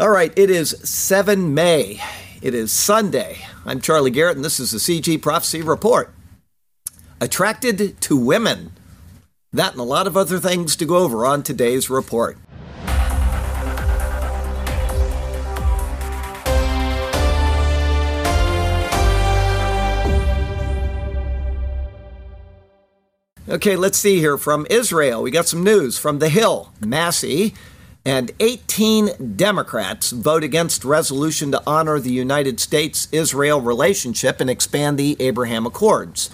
All right, it is 7 May. It is Sunday. I'm Charlie Garrett, and this is the CG Prophecy Report. Attracted to women. That and a lot of other things to go over on today's report. Okay, let's see here from Israel. We got some news from The Hill. Massie and 18 Democrats vote against resolution to honor the United States Israel relationship and expand the Abraham Accords.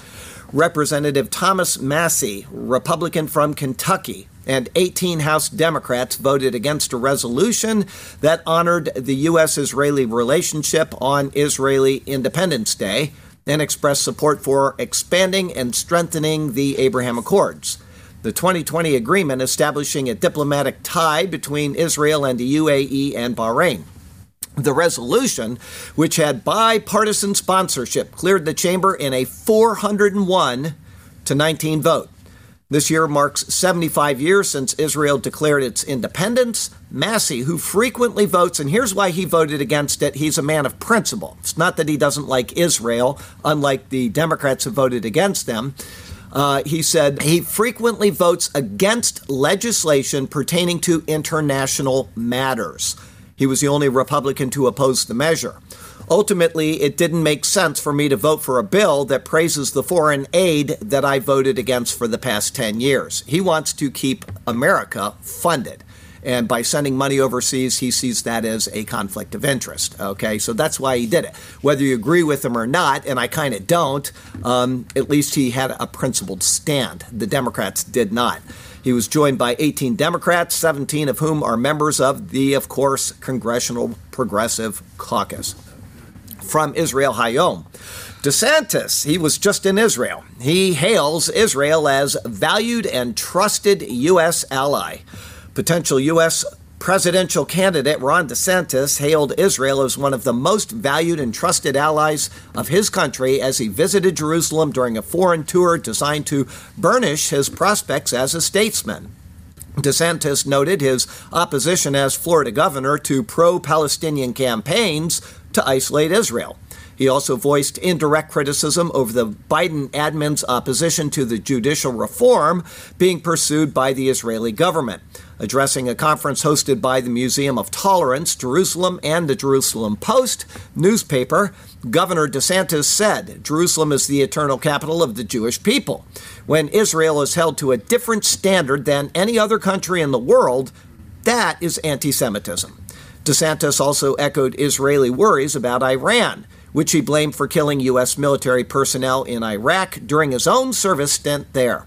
Representative Thomas Massie, Republican from Kentucky, and 18 House Democrats voted against a resolution that honored the U.S. Israeli relationship on Israeli Independence Day and expressed support for expanding and strengthening the Abraham Accords the 2020 agreement establishing a diplomatic tie between Israel and the UAE and Bahrain. The resolution, which had bipartisan sponsorship, cleared the chamber in a 401 to 19 vote. This year marks 75 years since Israel declared its independence. Massie, who frequently votes, and here's why he voted against it he's a man of principle. It's not that he doesn't like Israel, unlike the Democrats who voted against them. Uh, he said he frequently votes against legislation pertaining to international matters. He was the only Republican to oppose the measure. Ultimately, it didn't make sense for me to vote for a bill that praises the foreign aid that I voted against for the past 10 years. He wants to keep America funded. And by sending money overseas, he sees that as a conflict of interest. Okay, so that's why he did it. Whether you agree with him or not, and I kind of don't, um, at least he had a principled stand. The Democrats did not. He was joined by 18 Democrats, 17 of whom are members of the, of course, Congressional Progressive Caucus. From Israel Hayom. DeSantis, he was just in Israel. He hails Israel as valued and trusted U.S. ally. Potential U.S. presidential candidate Ron DeSantis hailed Israel as one of the most valued and trusted allies of his country as he visited Jerusalem during a foreign tour designed to burnish his prospects as a statesman. DeSantis noted his opposition as Florida governor to pro Palestinian campaigns to isolate Israel. He also voiced indirect criticism over the Biden admin's opposition to the judicial reform being pursued by the Israeli government. Addressing a conference hosted by the Museum of Tolerance, Jerusalem, and the Jerusalem Post newspaper, Governor DeSantis said Jerusalem is the eternal capital of the Jewish people. When Israel is held to a different standard than any other country in the world, that is anti Semitism. DeSantis also echoed Israeli worries about Iran which he blamed for killing U.S. military personnel in Iraq during his own service stint there.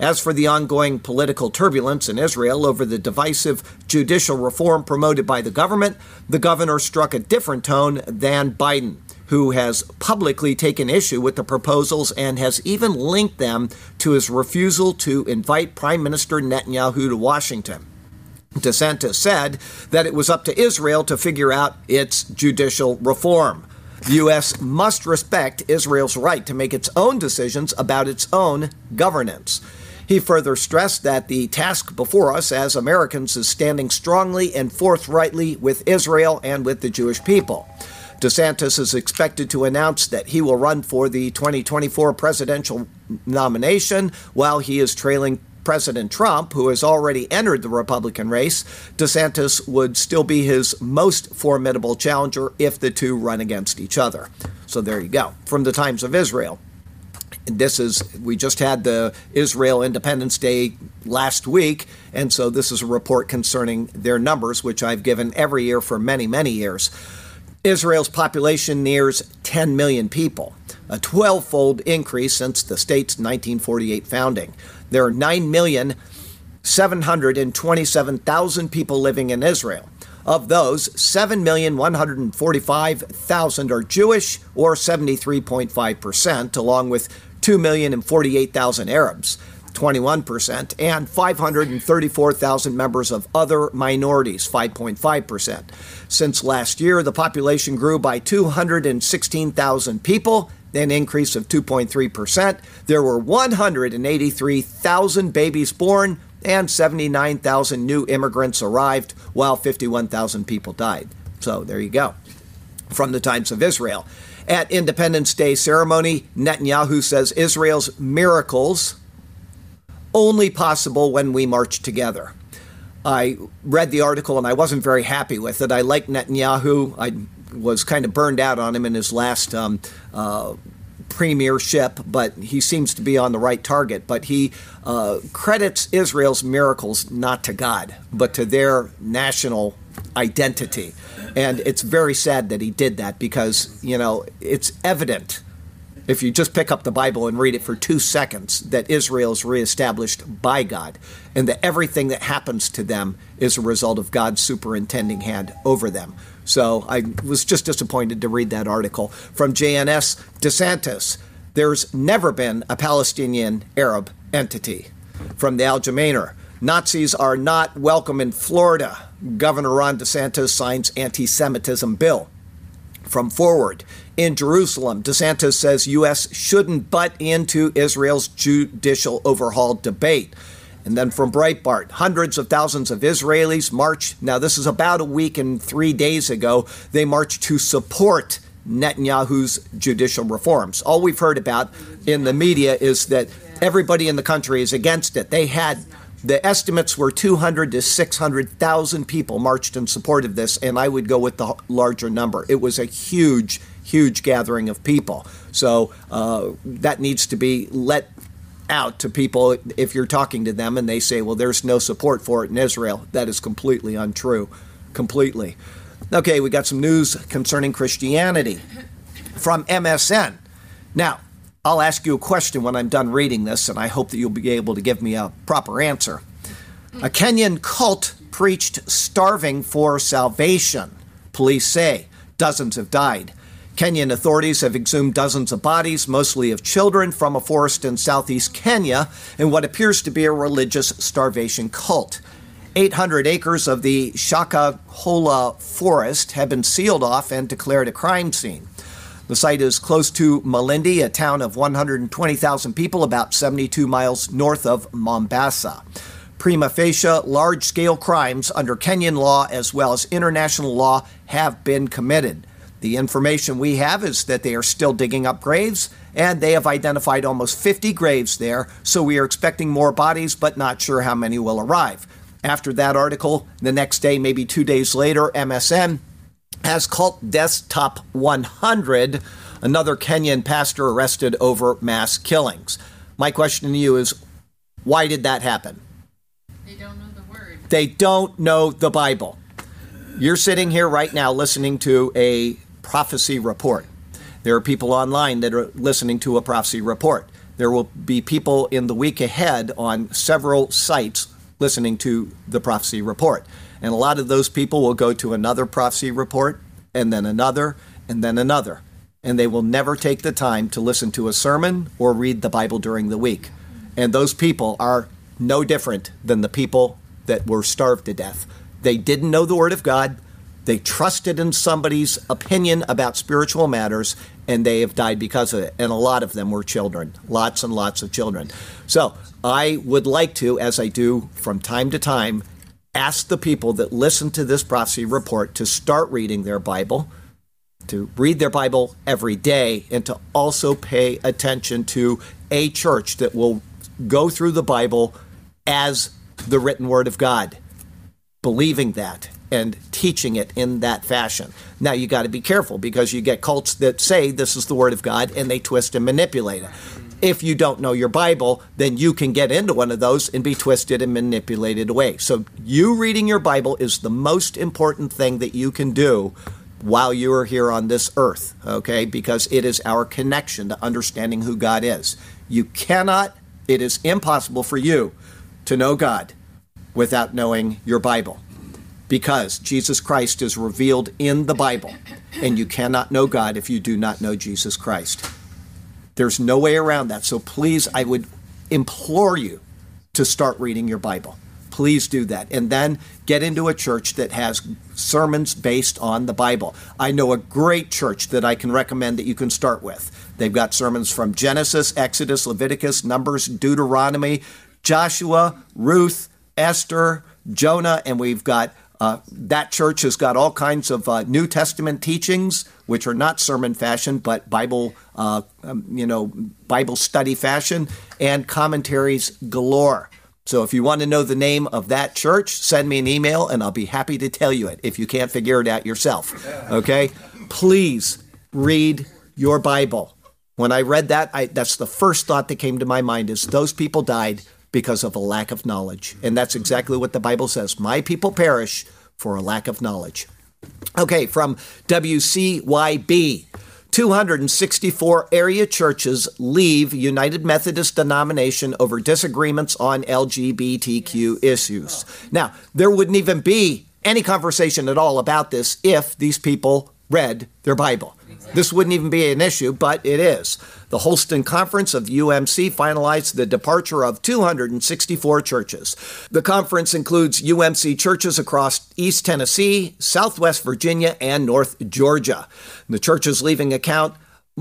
As for the ongoing political turbulence in Israel over the divisive judicial reform promoted by the government, the governor struck a different tone than Biden, who has publicly taken issue with the proposals and has even linked them to his refusal to invite Prime Minister Netanyahu to Washington. DeSantis said that it was up to Israel to figure out its judicial reform. The U.S. must respect Israel's right to make its own decisions about its own governance. He further stressed that the task before us as Americans is standing strongly and forthrightly with Israel and with the Jewish people. DeSantis is expected to announce that he will run for the 2024 presidential nomination while he is trailing President Trump, who has already entered the Republican race, DeSantis would still be his most formidable challenger if the two run against each other. So there you go. From the Times of Israel. This is, we just had the Israel Independence Day last week, and so this is a report concerning their numbers, which I've given every year for many, many years. Israel's population nears 10 million people, a 12 fold increase since the state's 1948 founding. There are 9,727,000 people living in Israel. Of those, 7,145,000 are Jewish, or 73.5%, along with 2,048,000 Arabs, 21%, and 534,000 members of other minorities, 5.5%. Since last year, the population grew by 216,000 people an increase of 2.3%. There were 183,000 babies born and 79,000 new immigrants arrived, while 51,000 people died. So there you go. From the Times of Israel. At Independence Day ceremony, Netanyahu says Israel's miracles only possible when we march together. I read the article and I wasn't very happy with it. I like Netanyahu. I was kind of burned out on him in his last um, uh, premiership, but he seems to be on the right target. But he uh, credits Israel's miracles not to God, but to their national identity. And it's very sad that he did that because, you know, it's evident if you just pick up the Bible and read it for two seconds, that Israel is reestablished by God, and that everything that happens to them is a result of God's superintending hand over them. So I was just disappointed to read that article from JNS DeSantis. There's never been a Palestinian Arab entity. From the Algemeiner, Nazis are not welcome in Florida. Governor Ron DeSantis signs anti Semitism bill. From Forward, in Jerusalem, DeSantis says U.S. shouldn't butt into Israel's judicial overhaul debate. And then from Breitbart, hundreds of thousands of Israelis march. Now, this is about a week and three days ago. They marched to support Netanyahu's judicial reforms. All we've heard about in the media is that everybody in the country is against it. They had the estimates were 200 to 600,000 people marched in support of this, and I would go with the larger number. It was a huge, huge gathering of people. So uh, that needs to be let out to people if you're talking to them and they say, well, there's no support for it in Israel. That is completely untrue. Completely. Okay, we got some news concerning Christianity from MSN. Now, I'll ask you a question when I'm done reading this, and I hope that you'll be able to give me a proper answer. A Kenyan cult preached starving for salvation. Police say dozens have died. Kenyan authorities have exhumed dozens of bodies, mostly of children, from a forest in southeast Kenya in what appears to be a religious starvation cult. 800 acres of the Shakahola forest have been sealed off and declared a crime scene. The site is close to Malindi, a town of 120,000 people, about 72 miles north of Mombasa. Prima facie, large scale crimes under Kenyan law as well as international law have been committed. The information we have is that they are still digging up graves, and they have identified almost 50 graves there, so we are expecting more bodies, but not sure how many will arrive. After that article, the next day, maybe two days later, MSN has cult desktop 100, another Kenyan pastor arrested over mass killings. My question to you is why did that happen? They don't know the word. They don't know the Bible. You're sitting here right now listening to a prophecy report. There are people online that are listening to a prophecy report. There will be people in the week ahead on several sites listening to the prophecy report. And a lot of those people will go to another prophecy report, and then another, and then another. And they will never take the time to listen to a sermon or read the Bible during the week. And those people are no different than the people that were starved to death. They didn't know the Word of God. They trusted in somebody's opinion about spiritual matters, and they have died because of it. And a lot of them were children, lots and lots of children. So I would like to, as I do from time to time, ask the people that listen to this prophecy report to start reading their Bible, to read their Bible every day, and to also pay attention to a church that will go through the Bible as the written word of God, believing that and teaching it in that fashion. Now you got to be careful because you get cults that say this is the word of God and they twist and manipulate it. If you don't know your Bible, then you can get into one of those and be twisted and manipulated away. So you reading your Bible is the most important thing that you can do while you are here on this earth, okay? Because it is our connection to understanding who God is. You cannot, it is impossible for you to know God without knowing your Bible because Jesus Christ is revealed in the Bible, and you cannot know God if you do not know Jesus Christ. There's no way around that. So please, I would implore you to start reading your Bible. Please do that. And then get into a church that has sermons based on the Bible. I know a great church that I can recommend that you can start with. They've got sermons from Genesis, Exodus, Leviticus, Numbers, Deuteronomy, Joshua, Ruth, Esther, Jonah, and we've got Uh, that church has got all kinds of uh, New Testament teachings, which are not sermon fashion, but Bible, uh, um, you know, Bible study fashion, and commentaries galore. So if you want to know the name of that church, send me an email, and I'll be happy to tell you it if you can't figure it out yourself. Okay, please read your Bible. When I read that, I, that's the first thought that came to my mind: is those people died because of a lack of knowledge. And that's exactly what the Bible says. My people perish for a lack of knowledge. Okay, from WCYB. 264 area churches leave United Methodist denomination over disagreements on LGBTQ issues. Now, there wouldn't even be any conversation at all about this if these people read their Bible. This wouldn't even be an issue, but it is. The Holston Conference of UMC finalized the departure of 264 churches. The conference includes UMC churches across East Tennessee, Southwest Virginia, and North Georgia. The churches leaving account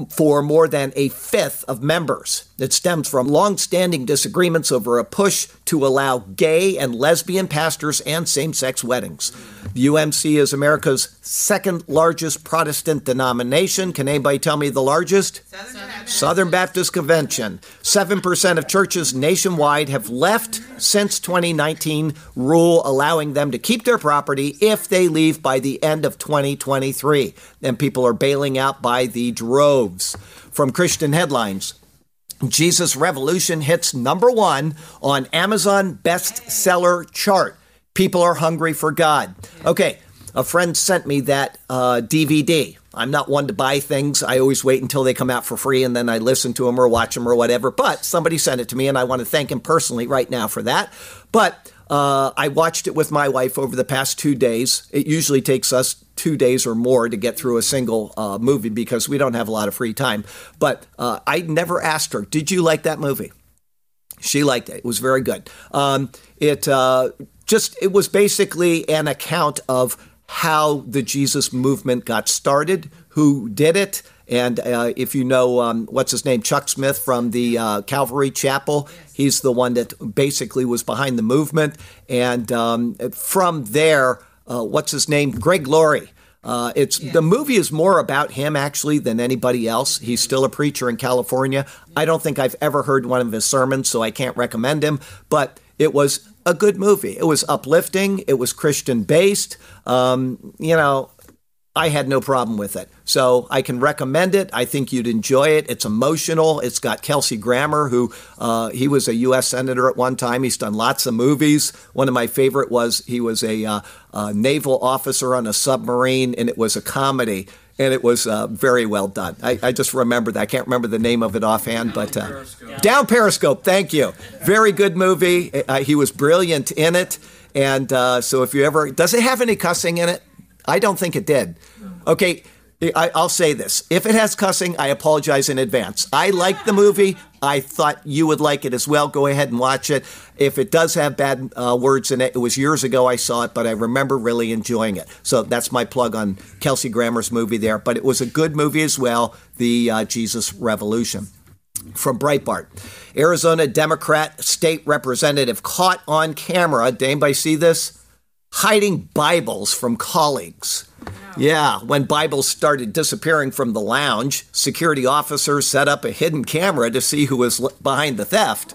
for more than a fifth of members. It stems from long-standing disagreements over a push to allow gay and lesbian pastors and same-sex weddings. The UMC is America's second largest Protestant denomination. Can anybody tell me the largest? Southern Baptist. Southern Baptist Convention. 7% of churches nationwide have left since 2019 rule allowing them to keep their property if they leave by the end of 2023. And people are bailing out by the droves. From Christian Headlines, Jesus Revolution hits number one on Amazon bestseller chart. People are hungry for God. Okay, a friend sent me that uh, DVD. I'm not one to buy things. I always wait until they come out for free and then I listen to them or watch them or whatever. But somebody sent it to me and I want to thank him personally right now for that. But uh, I watched it with my wife over the past two days. It usually takes us two days or more to get through a single uh, movie because we don't have a lot of free time. But uh, I never asked her, Did you like that movie? She liked it. It was very good. Um, it uh, just it was basically an account of how the Jesus movement got started, who did it, and uh, if you know um, what's his name, Chuck Smith from the uh, Calvary Chapel, he's the one that basically was behind the movement. And um, from there, uh, what's his name, Greg Laurie. Uh, it's the movie is more about him actually than anybody else. He's still a preacher in California. I don't think I've ever heard one of his sermons, so I can't recommend him. But it was a good movie. It was uplifting. It was Christian based. Um, you know, I had no problem with it. So I can recommend it. I think you'd enjoy it. It's emotional. It's got Kelsey Grammer, who uh, he was a U.S. senator at one time. He's done lots of movies. One of my favorite was he was a, uh, a naval officer on a submarine, and it was a comedy. And it was uh, very well done. I, I, just remember that. I can't remember the name of it offhand, but uh, Periscope. Down Periscope. Thank you. Very good movie. Uh, he was brilliant in it. And uh, so, if you ever does it have any cussing in it? I don't think it did. Okay, I, will say this. If it has cussing, I apologize in advance. I like the movie. I thought you would like it as well. Go ahead and watch it. If it does have bad uh, words in it, it was years ago I saw it, but I remember really enjoying it. So that's my plug on Kelsey Grammer's movie there. But it was a good movie as well, The uh, Jesus Revolution. From Breitbart. Arizona Democrat state representative caught on camera. Did anybody see this? hiding Bibles from colleagues. Yeah, when Bibles started disappearing from the lounge, security officers set up a hidden camera to see who was behind the theft.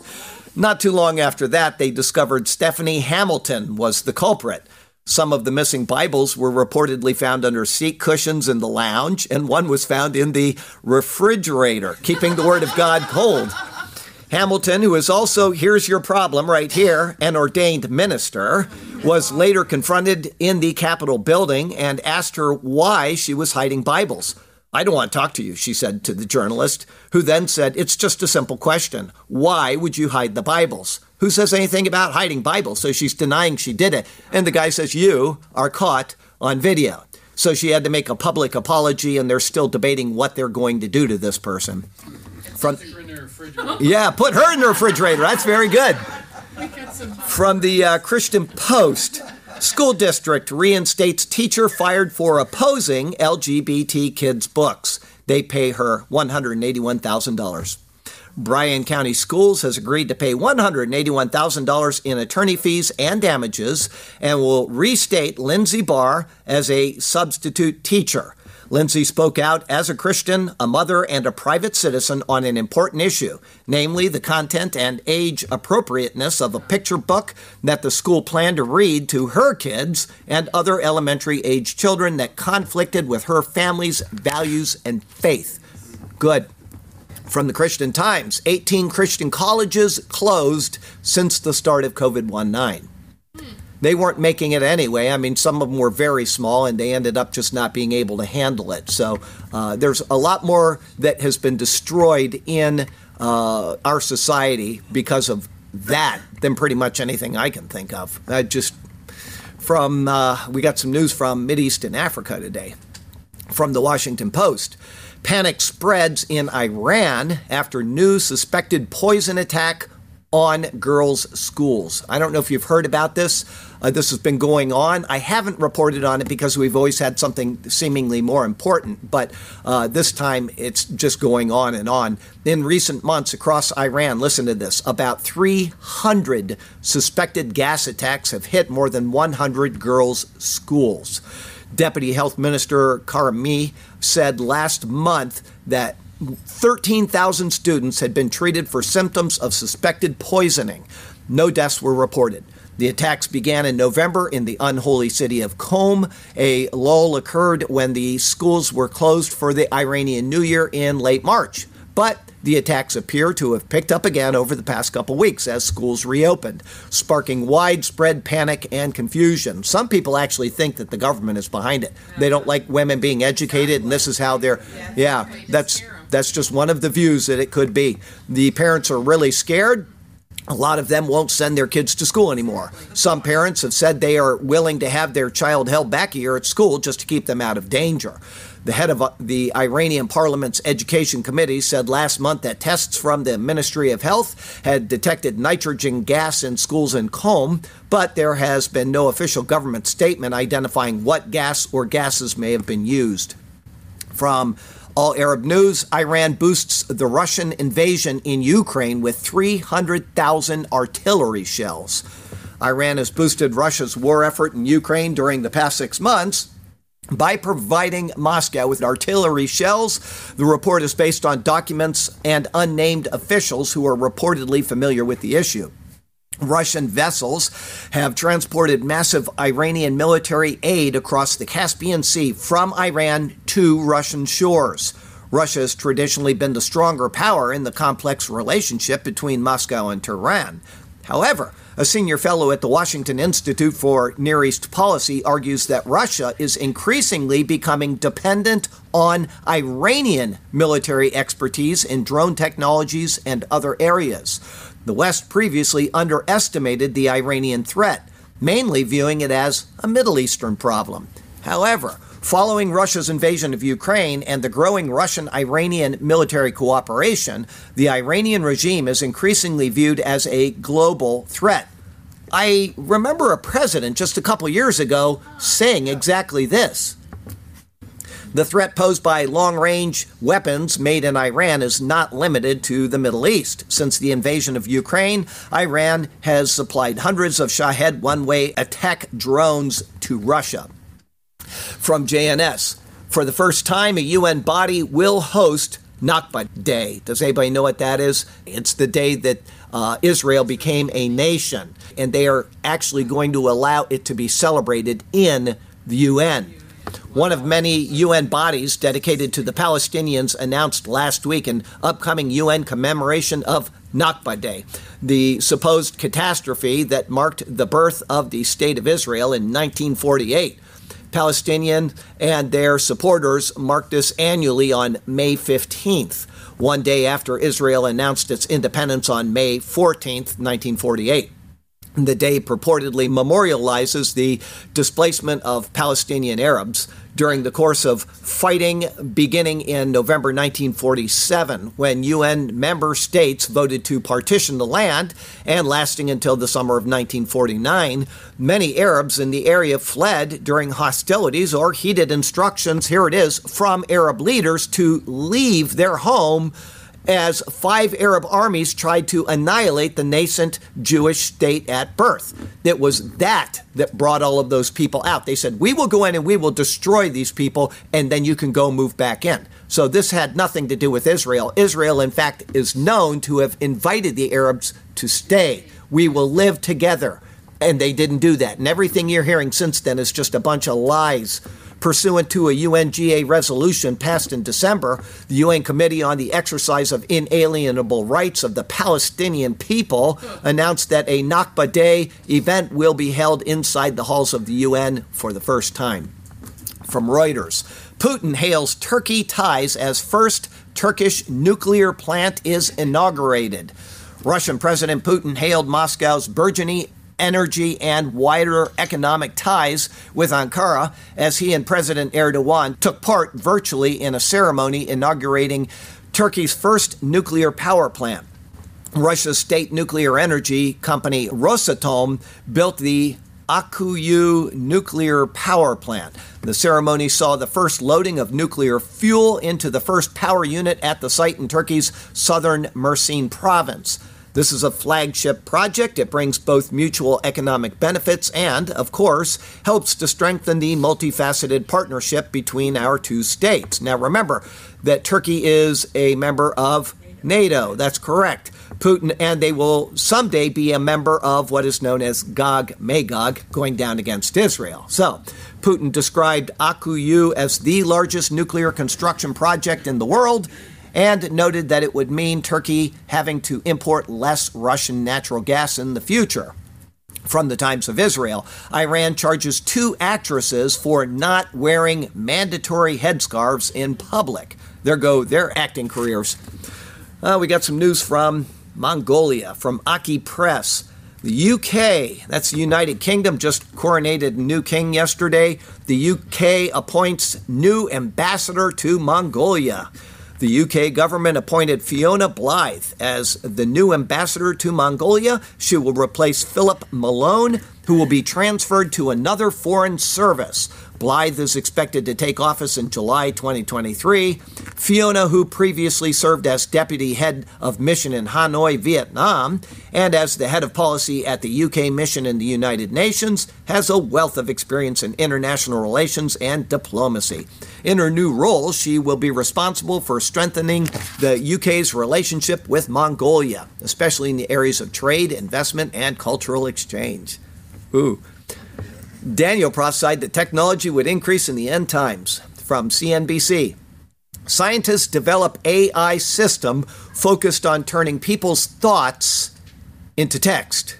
Not too long after that, they discovered Stephanie Hamilton was the culprit. Some of the missing Bibles were reportedly found under seat cushions in the lounge, and one was found in the refrigerator, keeping the Word of God cold. Hamilton, who is also, here's your problem right here, an ordained minister, was later confronted in the Capitol building and asked her why she was hiding Bibles. I don't want to talk to you, she said to the journalist, who then said, It's just a simple question. Why would you hide the Bibles? Who says anything about hiding Bibles? So she's denying she did it. And the guy says, You are caught on video. So she had to make a public apology, and they're still debating what they're going to do to this person. From, yeah, put her in the refrigerator. That's very good. From the uh, Christian Post, school district reinstates teacher fired for opposing LGBT kids' books. They pay her $181,000. Bryan County Schools has agreed to pay $181,000 in attorney fees and damages and will restate Lindsay Barr as a substitute teacher. Lindsay spoke out as a Christian, a mother, and a private citizen on an important issue, namely the content and age appropriateness of a picture book that the school planned to read to her kids and other elementary age children that conflicted with her family's values and faith. Good. From the Christian Times 18 Christian colleges closed since the start of COVID 19 they weren't making it anyway. I mean, some of them were very small and they ended up just not being able to handle it. So uh, there's a lot more that has been destroyed in uh, our society because of that than pretty much anything I can think of. I just from uh, we got some news from East and Africa today from the Washington Post. Panic spreads in Iran after new suspected poison attack on girls' schools. I don't know if you've heard about this. Uh, this has been going on. I haven't reported on it because we've always had something seemingly more important, but uh, this time it's just going on and on. In recent months across Iran, listen to this about 300 suspected gas attacks have hit more than 100 girls' schools. Deputy Health Minister Karimi said last month that 13,000 students had been treated for symptoms of suspected poisoning. No deaths were reported. The attacks began in November in the unholy city of Qom. A lull occurred when the schools were closed for the Iranian New Year in late March. But the attacks appear to have picked up again over the past couple weeks as schools reopened, sparking widespread panic and confusion. Some people actually think that the government is behind it. They don't like women being educated, and this is how they're. Yeah, that's that's just one of the views that it could be. The parents are really scared. A lot of them won't send their kids to school anymore. Some parents have said they are willing to have their child held back a year at school just to keep them out of danger. The head of uh, the Iranian parliament's education committee said last month that tests from the Ministry of Health had detected nitrogen gas in schools in Qom, but there has been no official government statement identifying what gas or gases may have been used. From all Arab News Iran boosts the Russian invasion in Ukraine with 300,000 artillery shells. Iran has boosted Russia's war effort in Ukraine during the past six months by providing Moscow with artillery shells. The report is based on documents and unnamed officials who are reportedly familiar with the issue. Russian vessels have transported massive Iranian military aid across the Caspian Sea from Iran to Russian shores. Russia has traditionally been the stronger power in the complex relationship between Moscow and Tehran. However, a senior fellow at the Washington Institute for Near East Policy argues that Russia is increasingly becoming dependent on Iranian military expertise in drone technologies and other areas. The West previously underestimated the Iranian threat, mainly viewing it as a Middle Eastern problem. However, Following Russia's invasion of Ukraine and the growing Russian Iranian military cooperation, the Iranian regime is increasingly viewed as a global threat. I remember a president just a couple years ago saying exactly this. The threat posed by long range weapons made in Iran is not limited to the Middle East. Since the invasion of Ukraine, Iran has supplied hundreds of Shahed one way attack drones to Russia from JNS. For the first time, a UN body will host Nakba Day. Does anybody know what that is? It's the day that uh, Israel became a nation, and they are actually going to allow it to be celebrated in the UN. One of many UN bodies dedicated to the Palestinians announced last week an upcoming UN commemoration of Nakba Day, the supposed catastrophe that marked the birth of the State of Israel in 1948. Palestinian and their supporters mark this annually on May 15th, one day after Israel announced its independence on May 14th, 1948. The day purportedly memorializes the displacement of Palestinian Arabs during the course of fighting beginning in November 1947 when UN member states voted to partition the land and lasting until the summer of 1949. Many Arabs in the area fled during hostilities or heeded instructions, here it is, from Arab leaders to leave their home as five Arab armies tried to annihilate the nascent Jewish state at birth. It was that that brought all of those people out. They said, We will go in and we will destroy these people, and then you can go move back in. So this had nothing to do with Israel. Israel, in fact, is known to have invited the Arabs to stay. We will live together. And they didn't do that. And everything you're hearing since then is just a bunch of lies pursuant to a UNGA resolution passed in December, the UN Committee on the Exercise of Inalienable Rights of the Palestinian People announced that a Nakba Day event will be held inside the halls of the UN for the first time. From Reuters, Putin hails Turkey ties as first Turkish nuclear plant is inaugurated. Russian President Putin hailed Moscow's burgeoning energy, and wider economic ties with Ankara as he and President Erdogan took part virtually in a ceremony inaugurating Turkey's first nuclear power plant. Russia's state nuclear energy company Rosatom built the Akkuyu nuclear power plant. The ceremony saw the first loading of nuclear fuel into the first power unit at the site in Turkey's southern Mersin province. This is a flagship project. It brings both mutual economic benefits and, of course, helps to strengthen the multifaceted partnership between our two states. Now, remember that Turkey is a member of NATO. That's correct. Putin, and they will someday be a member of what is known as Gog Magog, going down against Israel. So, Putin described Akkuyu as the largest nuclear construction project in the world and noted that it would mean Turkey having to import less Russian natural gas in the future. From the Times of Israel, Iran charges two actresses for not wearing mandatory headscarves in public. There go their acting careers. Uh, we got some news from Mongolia, from Aki Press. The UK, that's the United Kingdom, just coronated new king yesterday. The UK appoints new ambassador to Mongolia. The UK government appointed Fiona Blythe as the new ambassador to Mongolia. She will replace Philip Malone, who will be transferred to another foreign service. Blythe is expected to take office in July 2023. Fiona, who previously served as deputy head of mission in Hanoi, Vietnam, and as the head of policy at the UK mission in the United Nations, has a wealth of experience in international relations and diplomacy. In her new role, she will be responsible for strengthening the UK's relationship with Mongolia, especially in the areas of trade, investment, and cultural exchange. Ooh. Daniel prophesied that technology would increase in the end times. From CNBC. Scientists develop AI system focused on turning people's thoughts into text.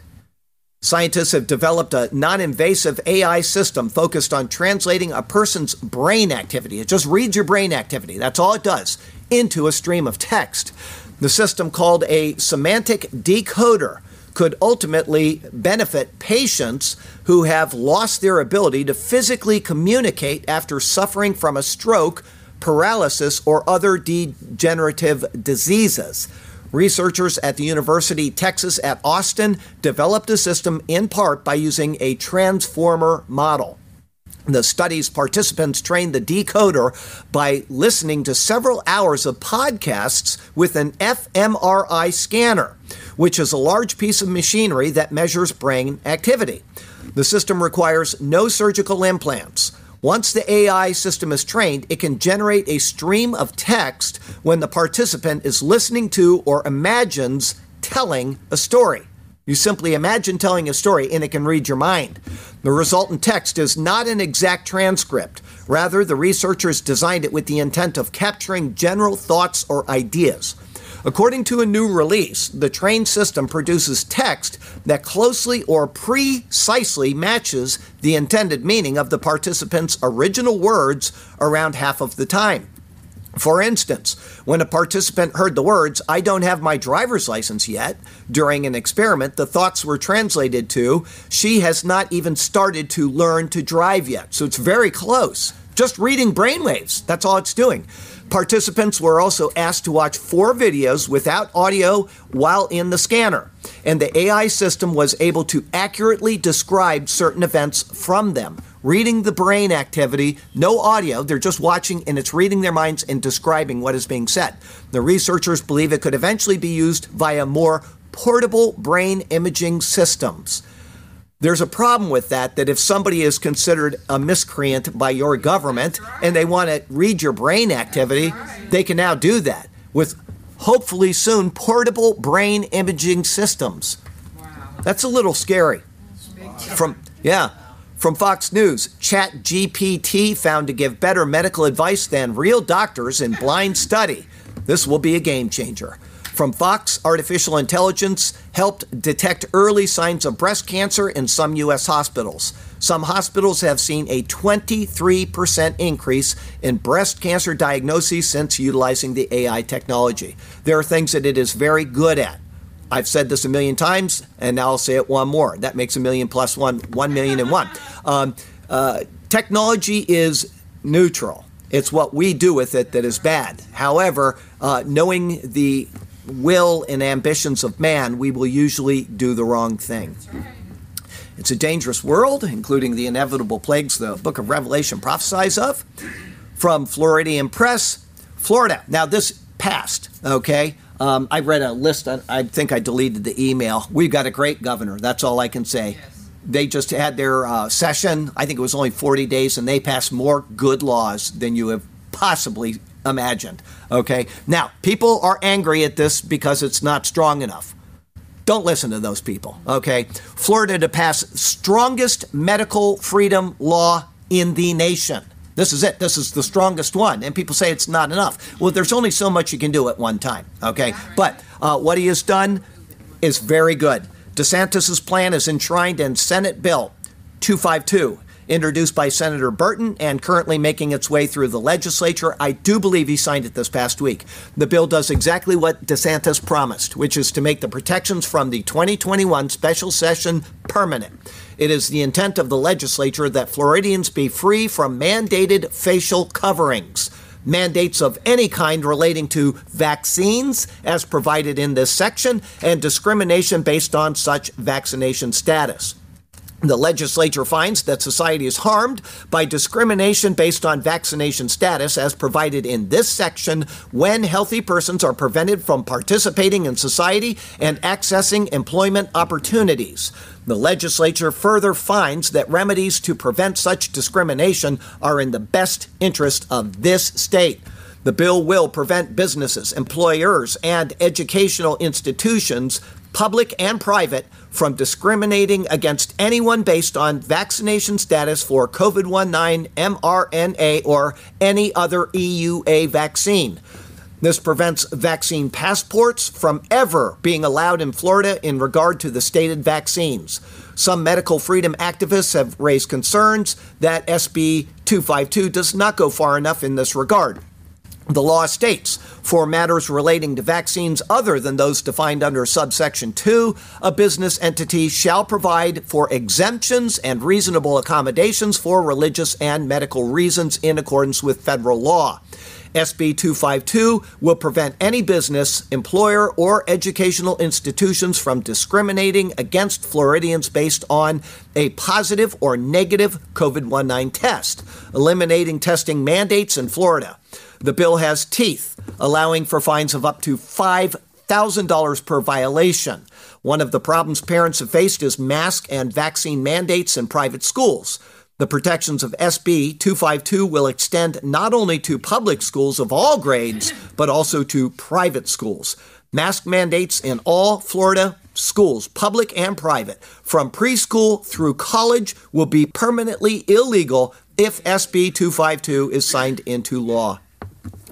Scientists have developed a non invasive AI system focused on translating a person's brain activity. It just reads your brain activity, that's all it does, into a stream of text. The system, called a semantic decoder, could ultimately benefit patients who have lost their ability to physically communicate after suffering from a stroke, paralysis, or other degenerative diseases. Researchers at the University of Texas at Austin developed a system in part by using a transformer model. The study's participants trained the decoder by listening to several hours of podcasts with an fMRI scanner, which is a large piece of machinery that measures brain activity. The system requires no surgical implants. Once the AI system is trained, it can generate a stream of text when the participant is listening to or imagines telling a story. You simply imagine telling a story and it can read your mind. The resultant text is not an exact transcript. Rather, the researchers designed it with the intent of capturing general thoughts or ideas. According to a new release, the trained system produces text that closely or precisely matches the intended meaning of the participant's original words around half of the time. For instance, when a participant heard the words, I don't have my driver's license yet, during an experiment, the thoughts were translated to, she has not even started to learn to drive yet. So it's very close. Just reading brainwaves, that's all it's doing. Participants were also asked to watch four videos without audio while in the scanner, and the AI system was able to accurately describe certain events from them. reading the brain activity, no audio. They're just watching and it's reading their minds and describing what is being said. The researchers believe it could eventually be used via more portable brain imaging systems. There's a problem with that, that if somebody is considered a miscreant by your government and they want to read your brain activity, they can now do that with hopefully soon portable brain imaging systems. That's a little scary. From yeah, from Fox News, ChatGPT found to give better medical advice than real doctors in blind study. This will be a game changer. From Fox, artificial intelligence helped detect early signs of breast cancer in some U.S. hospitals. Some hospitals have seen a 23% increase in breast cancer diagnoses since utilizing the AI technology. There are things that it is very good at. I've said this a million times, and now I'll say it one more. That makes a million plus one, one million and one. Um, uh, technology is neutral. It's what we do with it that is bad. However, uh, knowing the will and ambitions of man, we will usually do the wrong thing. It's a dangerous world, including the inevitable plagues the book of Revelation prophesies of. From Floridian Press, Florida. Now, this passed, okay? Um, I read a list, I think I deleted the email. We've got a great governor, that's all I can say. Yes. They just had their uh, session, I think it was only 40 days, and they passed more good laws than you have possibly imagined. Okay? Now, people are angry at this because it's not strong enough. Don't listen to those people. Okay? Florida to pass strongest medical freedom law in the nation. This is it. This is the strongest one. And people say it's not enough. Well, there's only so much you can do at one time. Okay? But uh, what he has done is very good. DeSantis' plan is enshrined in Senate Bill 252 introduced by Senator Burton and currently making its way through the legislature. I do believe he signed it this past week. The bill does exactly what DeSantis promised, which is to make the protections from the 2021 special session permanent. It is the intent of the legislature that Floridians be free from mandated facial coverings mandates of any kind relating to vaccines, as provided in this section, and discrimination based on such vaccination status. The legislature finds that society is harmed by discrimination based on vaccination status, as provided in this section, when healthy persons are prevented from participating in society and accessing employment opportunities. The legislature further finds that remedies to prevent such discrimination are in the best interest of this state. The bill will prevent businesses, employers, and educational institutions public and private, from discriminating against anyone based on vaccination status for COVID 19 mRNA or any other EUA vaccine. This prevents vaccine passports from ever being allowed in Florida in regard to the stated vaccines. Some medical freedom activists have raised concerns that SB 252 does not go far enough in this regard. The law states for matters relating to vaccines other than those defined under subsection 2, a business entity shall provide for exemptions and reasonable accommodations for religious and medical reasons in accordance with federal law. SB 252 will prevent any business, employer, or educational institutions from discriminating against Floridians based on a positive or negative COVID 19 test, eliminating testing mandates in Florida. The bill has teeth, allowing for fines of up to $5,000 per violation. One of the problems parents have faced is mask and vaccine mandates in private schools. The protections of SB 252 will extend not only to public schools of all grades, but also to private schools. Mask mandates in all Florida schools, public and private, from preschool through college, will be permanently illegal if SB 252 is signed into law.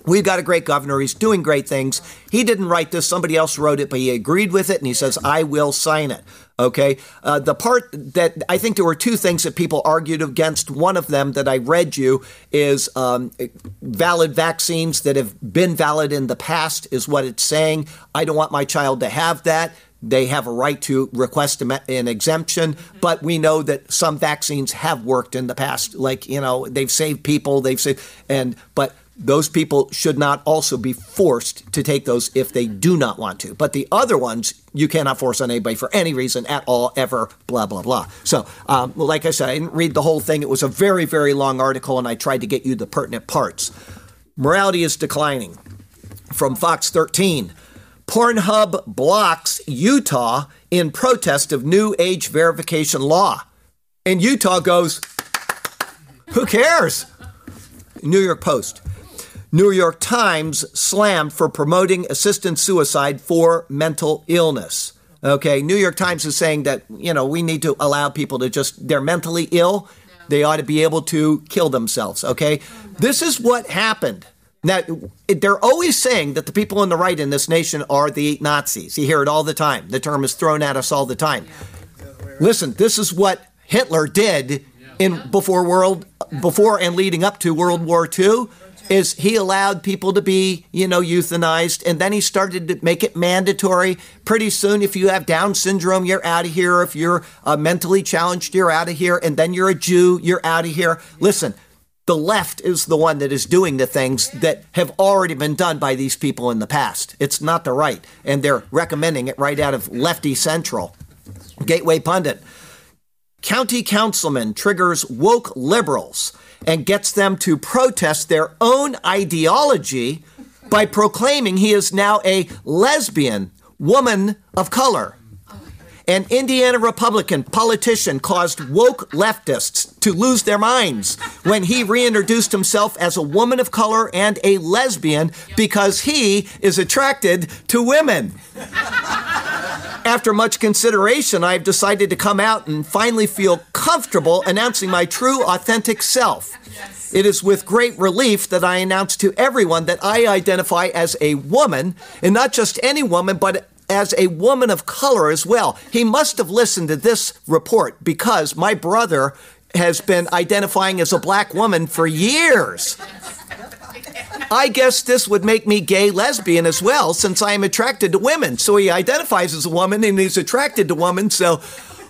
We've got a great governor. He's doing great things. He didn't write this. Somebody else wrote it, but he agreed with it and he says, I will sign it. Okay. Uh, the part that I think there were two things that people argued against. One of them that I read you is um, valid vaccines that have been valid in the past, is what it's saying. I don't want my child to have that. They have a right to request an exemption, but we know that some vaccines have worked in the past. Like, you know, they've saved people, they've saved, and, but those people should not also be forced to take those if they do not want to. But the other ones, you cannot force on anybody for any reason at all, ever, blah, blah, blah. So, um, like I said, I didn't read the whole thing. It was a very, very long article, and I tried to get you the pertinent parts. Morality is declining. From Fox 13, Pornhub blocks Utah in protest of new age verification law. And Utah goes, who cares? New York Post. New York Times slammed for promoting assisted suicide for mental illness. Okay, New York Times is saying that, you know, we need to allow people to just, they're mentally ill, they ought to be able to kill themselves. Okay, this is what happened. Now, they're always saying that the people on the right in this nation are the Nazis. You hear it all the time. The term is thrown at us all the time. Listen, this is what Hitler did in before world before and leading up to World War II is he allowed people to be, you know, euthanized, and then he started to make it mandatory. Pretty soon, if you have Down syndrome, you're out of here. If you're uh, mentally challenged, you're out of here. And then you're a Jew, you're out of here. Listen, the left is the one that is doing the things that have already been done by these people in the past. It's not the right, and they're recommending it right out of Lefty Central. Gateway Pundit. County councilman triggers woke liberals and gets them to protest their own ideology by proclaiming he is now a lesbian woman of color. An Indiana Republican politician caused woke leftists to lose their minds when he reintroduced himself as a woman of color and a lesbian because he is attracted to women. After much consideration, I've decided to come out and finally feel comfortable announcing my true, authentic self. It is with great relief that I announce to everyone that I identify as a woman, and not just any woman, but as a woman of color as well. He must have listened to this report because my brother has been identifying as a black woman for years. I guess this would make me gay lesbian as well, since I am attracted to women. So he identifies as a woman and he's attracted to women. So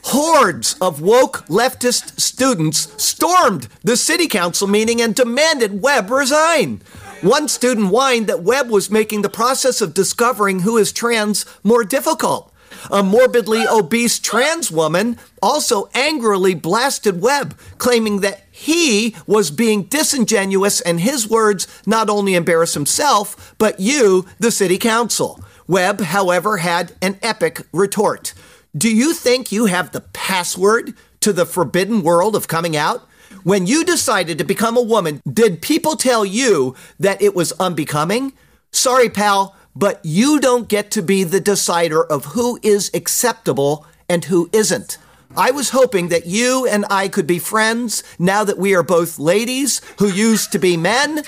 hordes of woke leftist students stormed the city council meeting and demanded Webb resign. One student whined that Webb was making the process of discovering who is trans more difficult. A morbidly obese trans woman also angrily blasted Webb, claiming that he was being disingenuous and his words not only embarrass himself, but you, the city council. Webb, however, had an epic retort. Do you think you have the password to the forbidden world of coming out? When you decided to become a woman, did people tell you that it was unbecoming? Sorry, pal, but you don't get to be the decider of who is acceptable and who isn't. I was hoping that you and I could be friends now that we are both ladies who used to be men.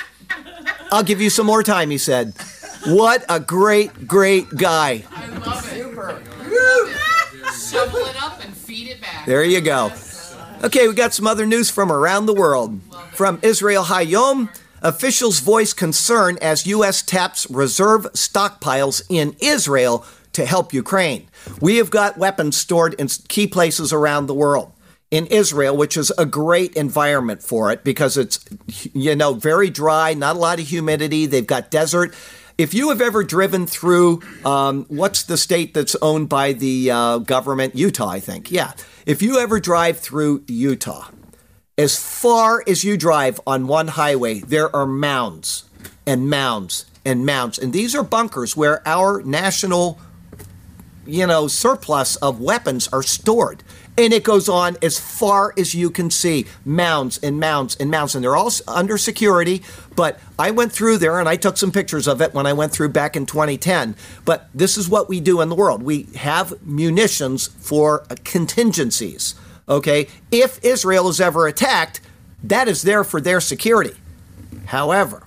I'll give you some more time, he said. What a great, great guy. I love it. Super. Shovel it up and feed it back. There you go. Okay, we got some other news from around the world. From Israel Hayom, officials voice concern as U.S. taps reserve stockpiles in Israel to help Ukraine. We have got weapons stored in key places around the world. In Israel, which is a great environment for it because it's, you know, very dry, not a lot of humidity. They've got desert. If you have ever driven through, um, what's the state that's owned by the uh, government? Utah, I think. Yeah. If you ever drive through Utah, as far as you drive on one highway, there are mounds and mounds and mounds. And these are bunkers where our national, you know, surplus of weapons are stored. And it goes on as far as you can see mounds and mounds and mounds. And they're all under security. But I went through there and I took some pictures of it when I went through back in 2010. But this is what we do in the world we have munitions for uh, contingencies. Okay? If Israel is ever attacked, that is there for their security. However,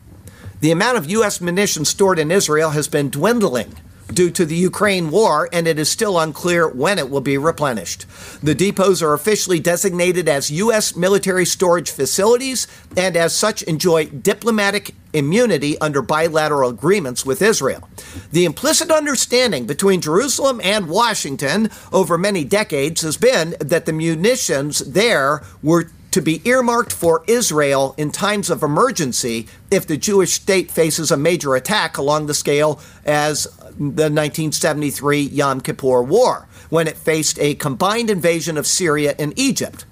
the amount of U.S. munitions stored in Israel has been dwindling due to the Ukraine war, and it is still unclear when it will be replenished. The depots are officially designated as U.S. military storage facilities and, as such, enjoy diplomatic immunity under bilateral agreements with Israel. The implicit understanding between Jerusalem and Washington over many decades has been that the munitions there were to be earmarked for Israel in times of emergency if the Jewish state faces a major attack along the scale as the 1973 Yom Kippur War, when it faced a combined invasion of Syria and Egypt.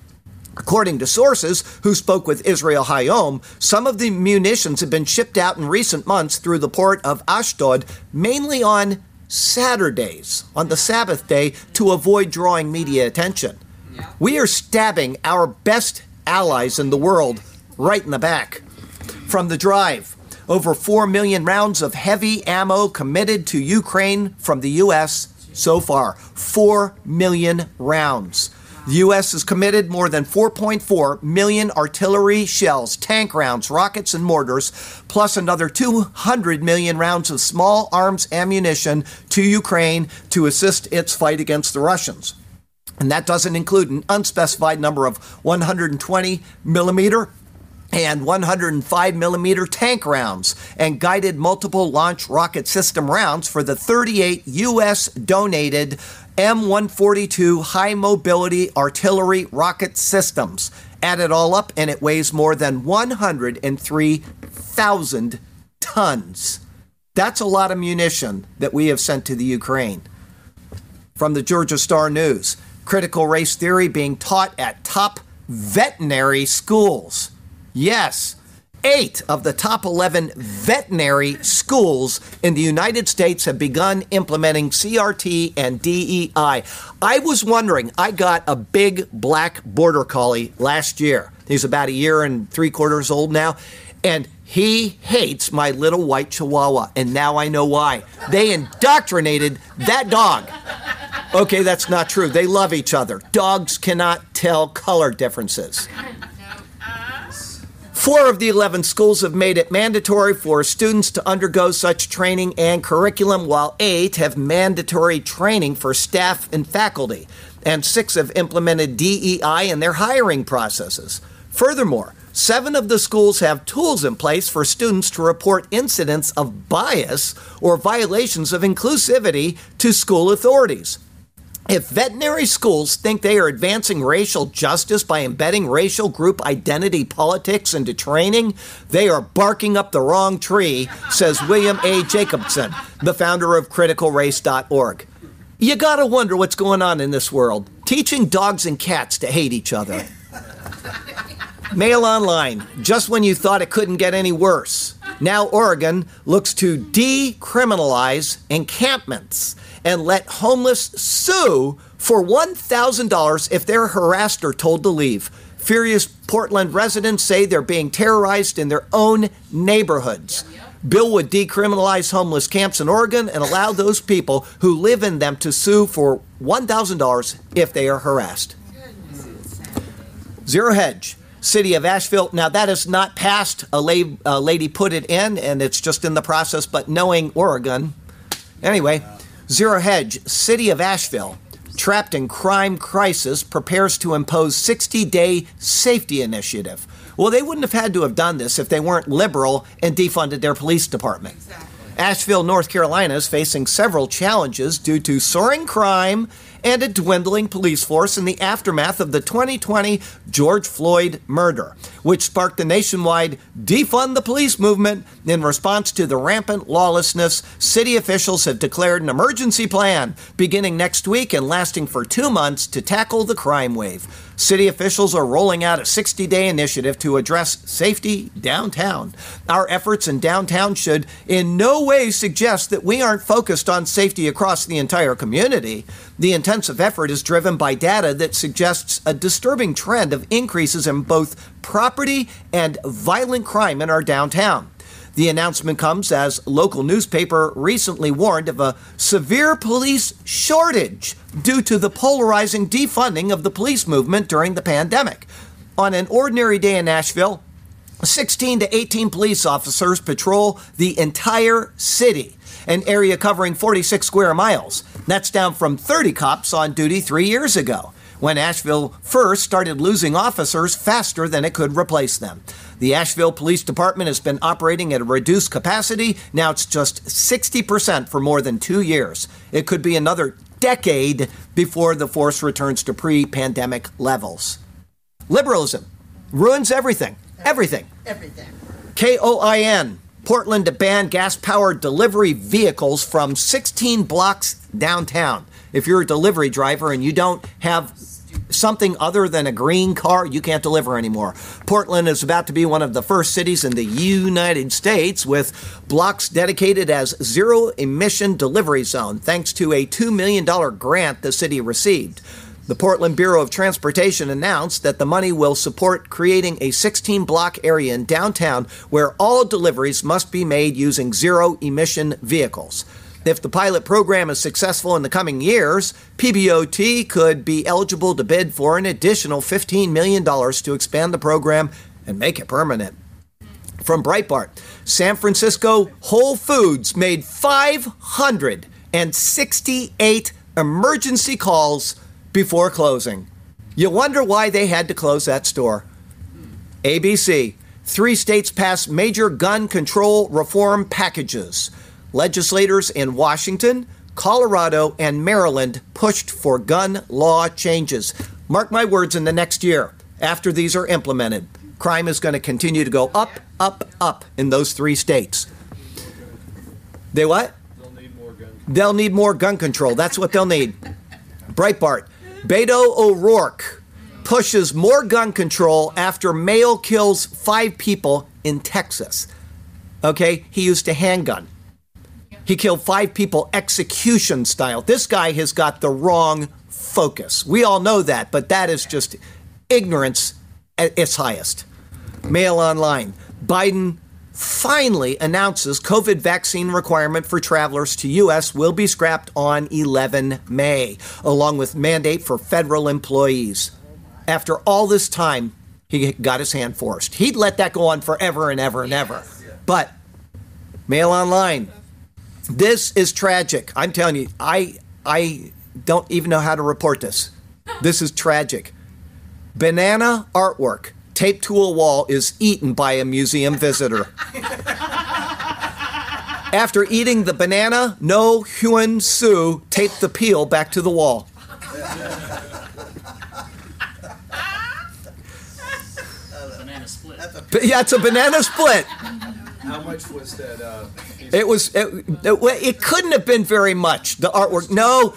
According to sources who spoke with Israel Hayom, some of the munitions have been shipped out in recent months through the port of Ashdod, mainly on Saturdays, on the Sabbath day, to avoid drawing media attention. We are stabbing our best allies in the world right in the back. From the drive, over 4 million rounds of heavy ammo committed to Ukraine from the U.S. so far. 4 million rounds. The U.S. has committed more than 4.4 million artillery shells, tank rounds, rockets, and mortars, plus another 200 million rounds of small arms ammunition to Ukraine to assist its fight against the Russians. And that doesn't include an unspecified number of 120 millimeter and 105 millimeter tank rounds and guided multiple launch rocket system rounds for the 38 U.S. donated M142 high mobility artillery rocket systems. Add it all up, and it weighs more than 103,000 tons. That's a lot of munition that we have sent to the Ukraine. From the Georgia Star News critical race theory being taught at top veterinary schools. Yes, eight of the top 11 veterinary schools in the United States have begun implementing CRT and DEI. I was wondering, I got a big black border collie last year. He's about a year and three quarters old now. And he hates my little white chihuahua. And now I know why. They indoctrinated that dog. Okay, that's not true. They love each other. Dogs cannot tell color differences. Four of the 11 schools have made it mandatory for students to undergo such training and curriculum, while eight have mandatory training for staff and faculty, and six have implemented DEI in their hiring processes. Furthermore, seven of the schools have tools in place for students to report incidents of bias or violations of inclusivity to school authorities. If veterinary schools think they are advancing racial justice by embedding racial group identity politics into training, they are barking up the wrong tree, says William A. Jacobson, the founder of criticalrace.org. You gotta wonder what's going on in this world. Teaching dogs and cats to hate each other. Mail Online, just when you thought it couldn't get any worse. Now Oregon looks to decriminalize encampments and let homeless sue for $1,000 if they're harassed or told to leave. Furious Portland residents say they're being terrorized in their own neighborhoods. Bill would decriminalize homeless camps in Oregon and allow those people who live in them to sue for $1,000 if they are harassed. Zero Hedge, City of Asheville. Now, that is not passed. A, la- a lady put it in, and it's just in the process, but knowing Oregon. Anyway, Zero Hedge, City of Asheville, trapped in crime crisis, prepares to impose 60 day safety initiative. Well, they wouldn't have had to have done this if they weren't liberal and defunded their police department. Asheville, North Carolina is facing several challenges due to soaring crime and a dwindling police force in the aftermath of the 2020 George Floyd murder, which sparked the nationwide defund the police movement. In response to the rampant lawlessness, city officials have declared an emergency plan beginning next week and lasting for two months to tackle the crime wave. City officials are rolling out a 60 day initiative to address safety downtown. Our efforts in downtown should in no way suggest that we aren't focused on safety across the entire community. The intensive effort is driven by data that suggests a disturbing trend of increases in both property and violent crime in our downtown. The announcement comes as local newspaper recently warned of a severe police shortage due to the polarizing defunding of the police movement during the pandemic. On an ordinary day in Asheville, 16 to 18 police officers patrol the entire city, an area covering 46 square miles. That's down from 30 cops on duty three years ago, when Asheville first started losing officers faster than it could replace them. The Asheville Police Department has been operating at a reduced capacity. Now it's just 60% for more than two years. It could be another decade before the force returns to pre pandemic levels. Liberalism. Ruins everything. Everything. Everything. KOIN, Portland to ban gas powered delivery vehicles from 16 blocks downtown. If you're a delivery driver and you don't have something other than a green car, you can't deliver anymore. Portland is about to be one of the first cities in the United States with blocks dedicated as zero emission delivery zone, thanks to a $2 million grant the city received. The Portland Bureau of Transportation announced that the money will support creating a 16 block area in downtown where all deliveries must be made using zero emission vehicles. If the pilot program is successful in the coming years, PBOT could be eligible to bid for an additional $15 million to expand the program and make it permanent. From Breitbart, San Francisco Whole Foods made 568 emergency calls before closing. You wonder why they had to close that store. ABC, three states passed major gun control reform packages. Legislators in Washington, Colorado, and Maryland pushed for gun law changes. Mark my words, in the next year, after these are implemented, crime is going to continue to go up, up, up in those three states. They what? They'll need more gun. They'll need more gun control. That's what they'll need. Breitbart. Beto O'Rourke pushes more gun control after male kills five people in Texas. Okay, he used a handgun. He killed five people execution style. This guy has got the wrong focus. We all know that, but that is just ignorance at its highest. Mail online. Biden finally announces COVID vaccine requirement for travelers to US will be scrapped on 11 May, along with mandate for federal employees. After all this time, he got his hand forced. He'd let that go on forever and ever and ever. But Mail online. This is tragic. I'm telling you, I I don't even know how to report this. This is tragic. Banana artwork taped to a wall is eaten by a museum visitor. After eating the banana, No Hyun Soo taped the peel back to the wall. Banana split. But yeah, it's a banana split. How much was that? Uh, It was it, it, it couldn't have been very much. The artwork. No,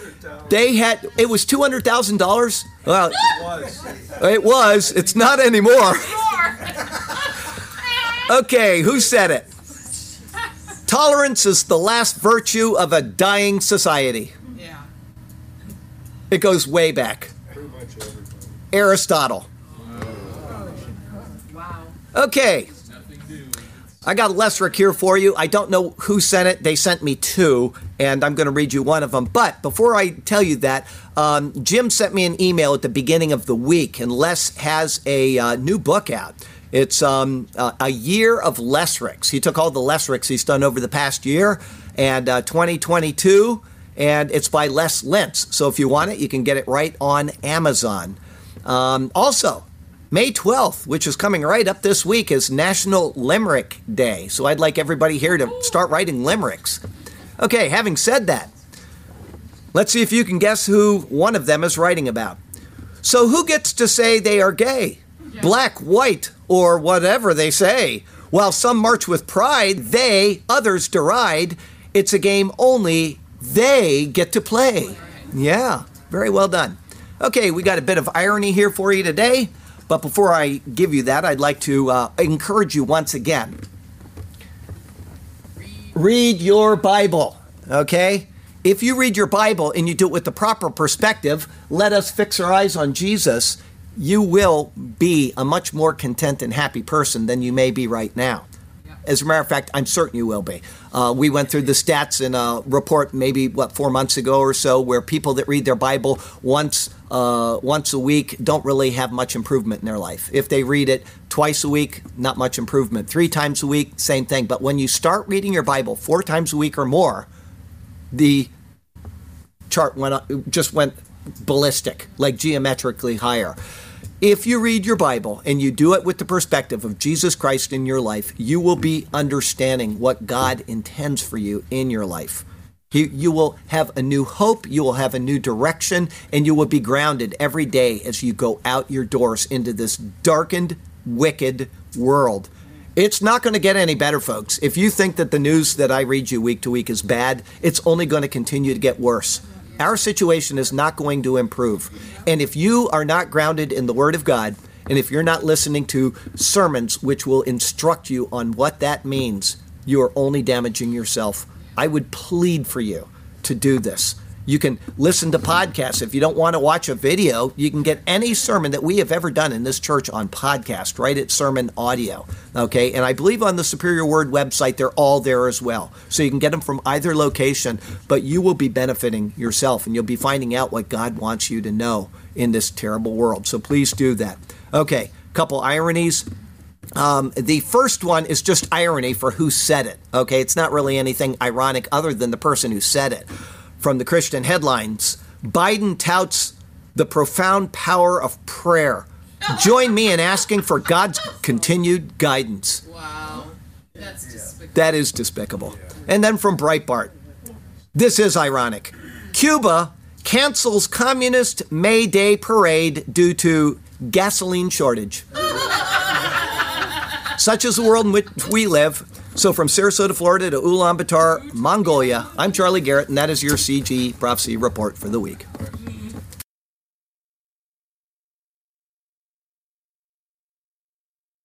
they had it was two hundred thousand dollars. Well, was? it was. It's not anymore. Okay, who said it? Tolerance is the last virtue of a dying society. Yeah. It goes way back. Pretty much everybody. Aristotle. Wow. Okay. I got Lesrick here for you. I don't know who sent it. They sent me two, and I'm going to read you one of them. But before I tell you that, um, Jim sent me an email at the beginning of the week, and Les has a uh, new book out. It's um, uh, a year of Lesricks. He took all the Lesricks he's done over the past year, and uh, 2022, and it's by Les Lentz. So if you want it, you can get it right on Amazon. Um, also, May 12th, which is coming right up this week, is National Limerick Day. So I'd like everybody here to start writing limericks. Okay, having said that, let's see if you can guess who one of them is writing about. So, who gets to say they are gay? Black, white, or whatever they say. While some march with pride, they, others deride. It's a game only they get to play. Yeah, very well done. Okay, we got a bit of irony here for you today. But before I give you that, I'd like to uh, encourage you once again read your Bible, okay? If you read your Bible and you do it with the proper perspective, let us fix our eyes on Jesus, you will be a much more content and happy person than you may be right now. As a matter of fact, I'm certain you will be. Uh, we went through the stats in a report maybe what four months ago or so, where people that read their Bible once uh, once a week don't really have much improvement in their life. If they read it twice a week, not much improvement. Three times a week, same thing. But when you start reading your Bible four times a week or more, the chart went up, just went ballistic, like geometrically higher. If you read your Bible and you do it with the perspective of Jesus Christ in your life, you will be understanding what God intends for you in your life. He, you will have a new hope, you will have a new direction, and you will be grounded every day as you go out your doors into this darkened, wicked world. It's not going to get any better, folks. If you think that the news that I read you week to week is bad, it's only going to continue to get worse. Our situation is not going to improve. And if you are not grounded in the Word of God, and if you're not listening to sermons which will instruct you on what that means, you are only damaging yourself. I would plead for you to do this. You can listen to podcasts. If you don't want to watch a video, you can get any sermon that we have ever done in this church on podcast, right at Sermon Audio. Okay. And I believe on the Superior Word website, they're all there as well. So you can get them from either location, but you will be benefiting yourself and you'll be finding out what God wants you to know in this terrible world. So please do that. Okay. Couple ironies. Um, the first one is just irony for who said it. Okay, it's not really anything ironic other than the person who said it. From the Christian headlines, Biden touts the profound power of prayer. Join me in asking for God's continued guidance. Wow. That's despicable. That is despicable. And then from Breitbart, this is ironic. Cuba cancels communist May Day parade due to gasoline shortage. Such is the world in which we live. So, from Sarasota, Florida to Ulaanbaatar, Mongolia, I'm Charlie Garrett, and that is your CG Prophecy Report for the week.